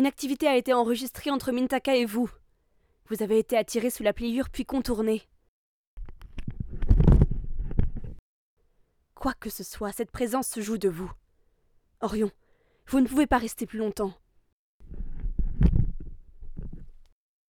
Une activité a été enregistrée entre Mintaka et vous. Vous avez été attiré sous la pliure puis contourné. Quoi que ce soit, cette présence se joue de vous. Orion, vous ne pouvez pas rester plus longtemps.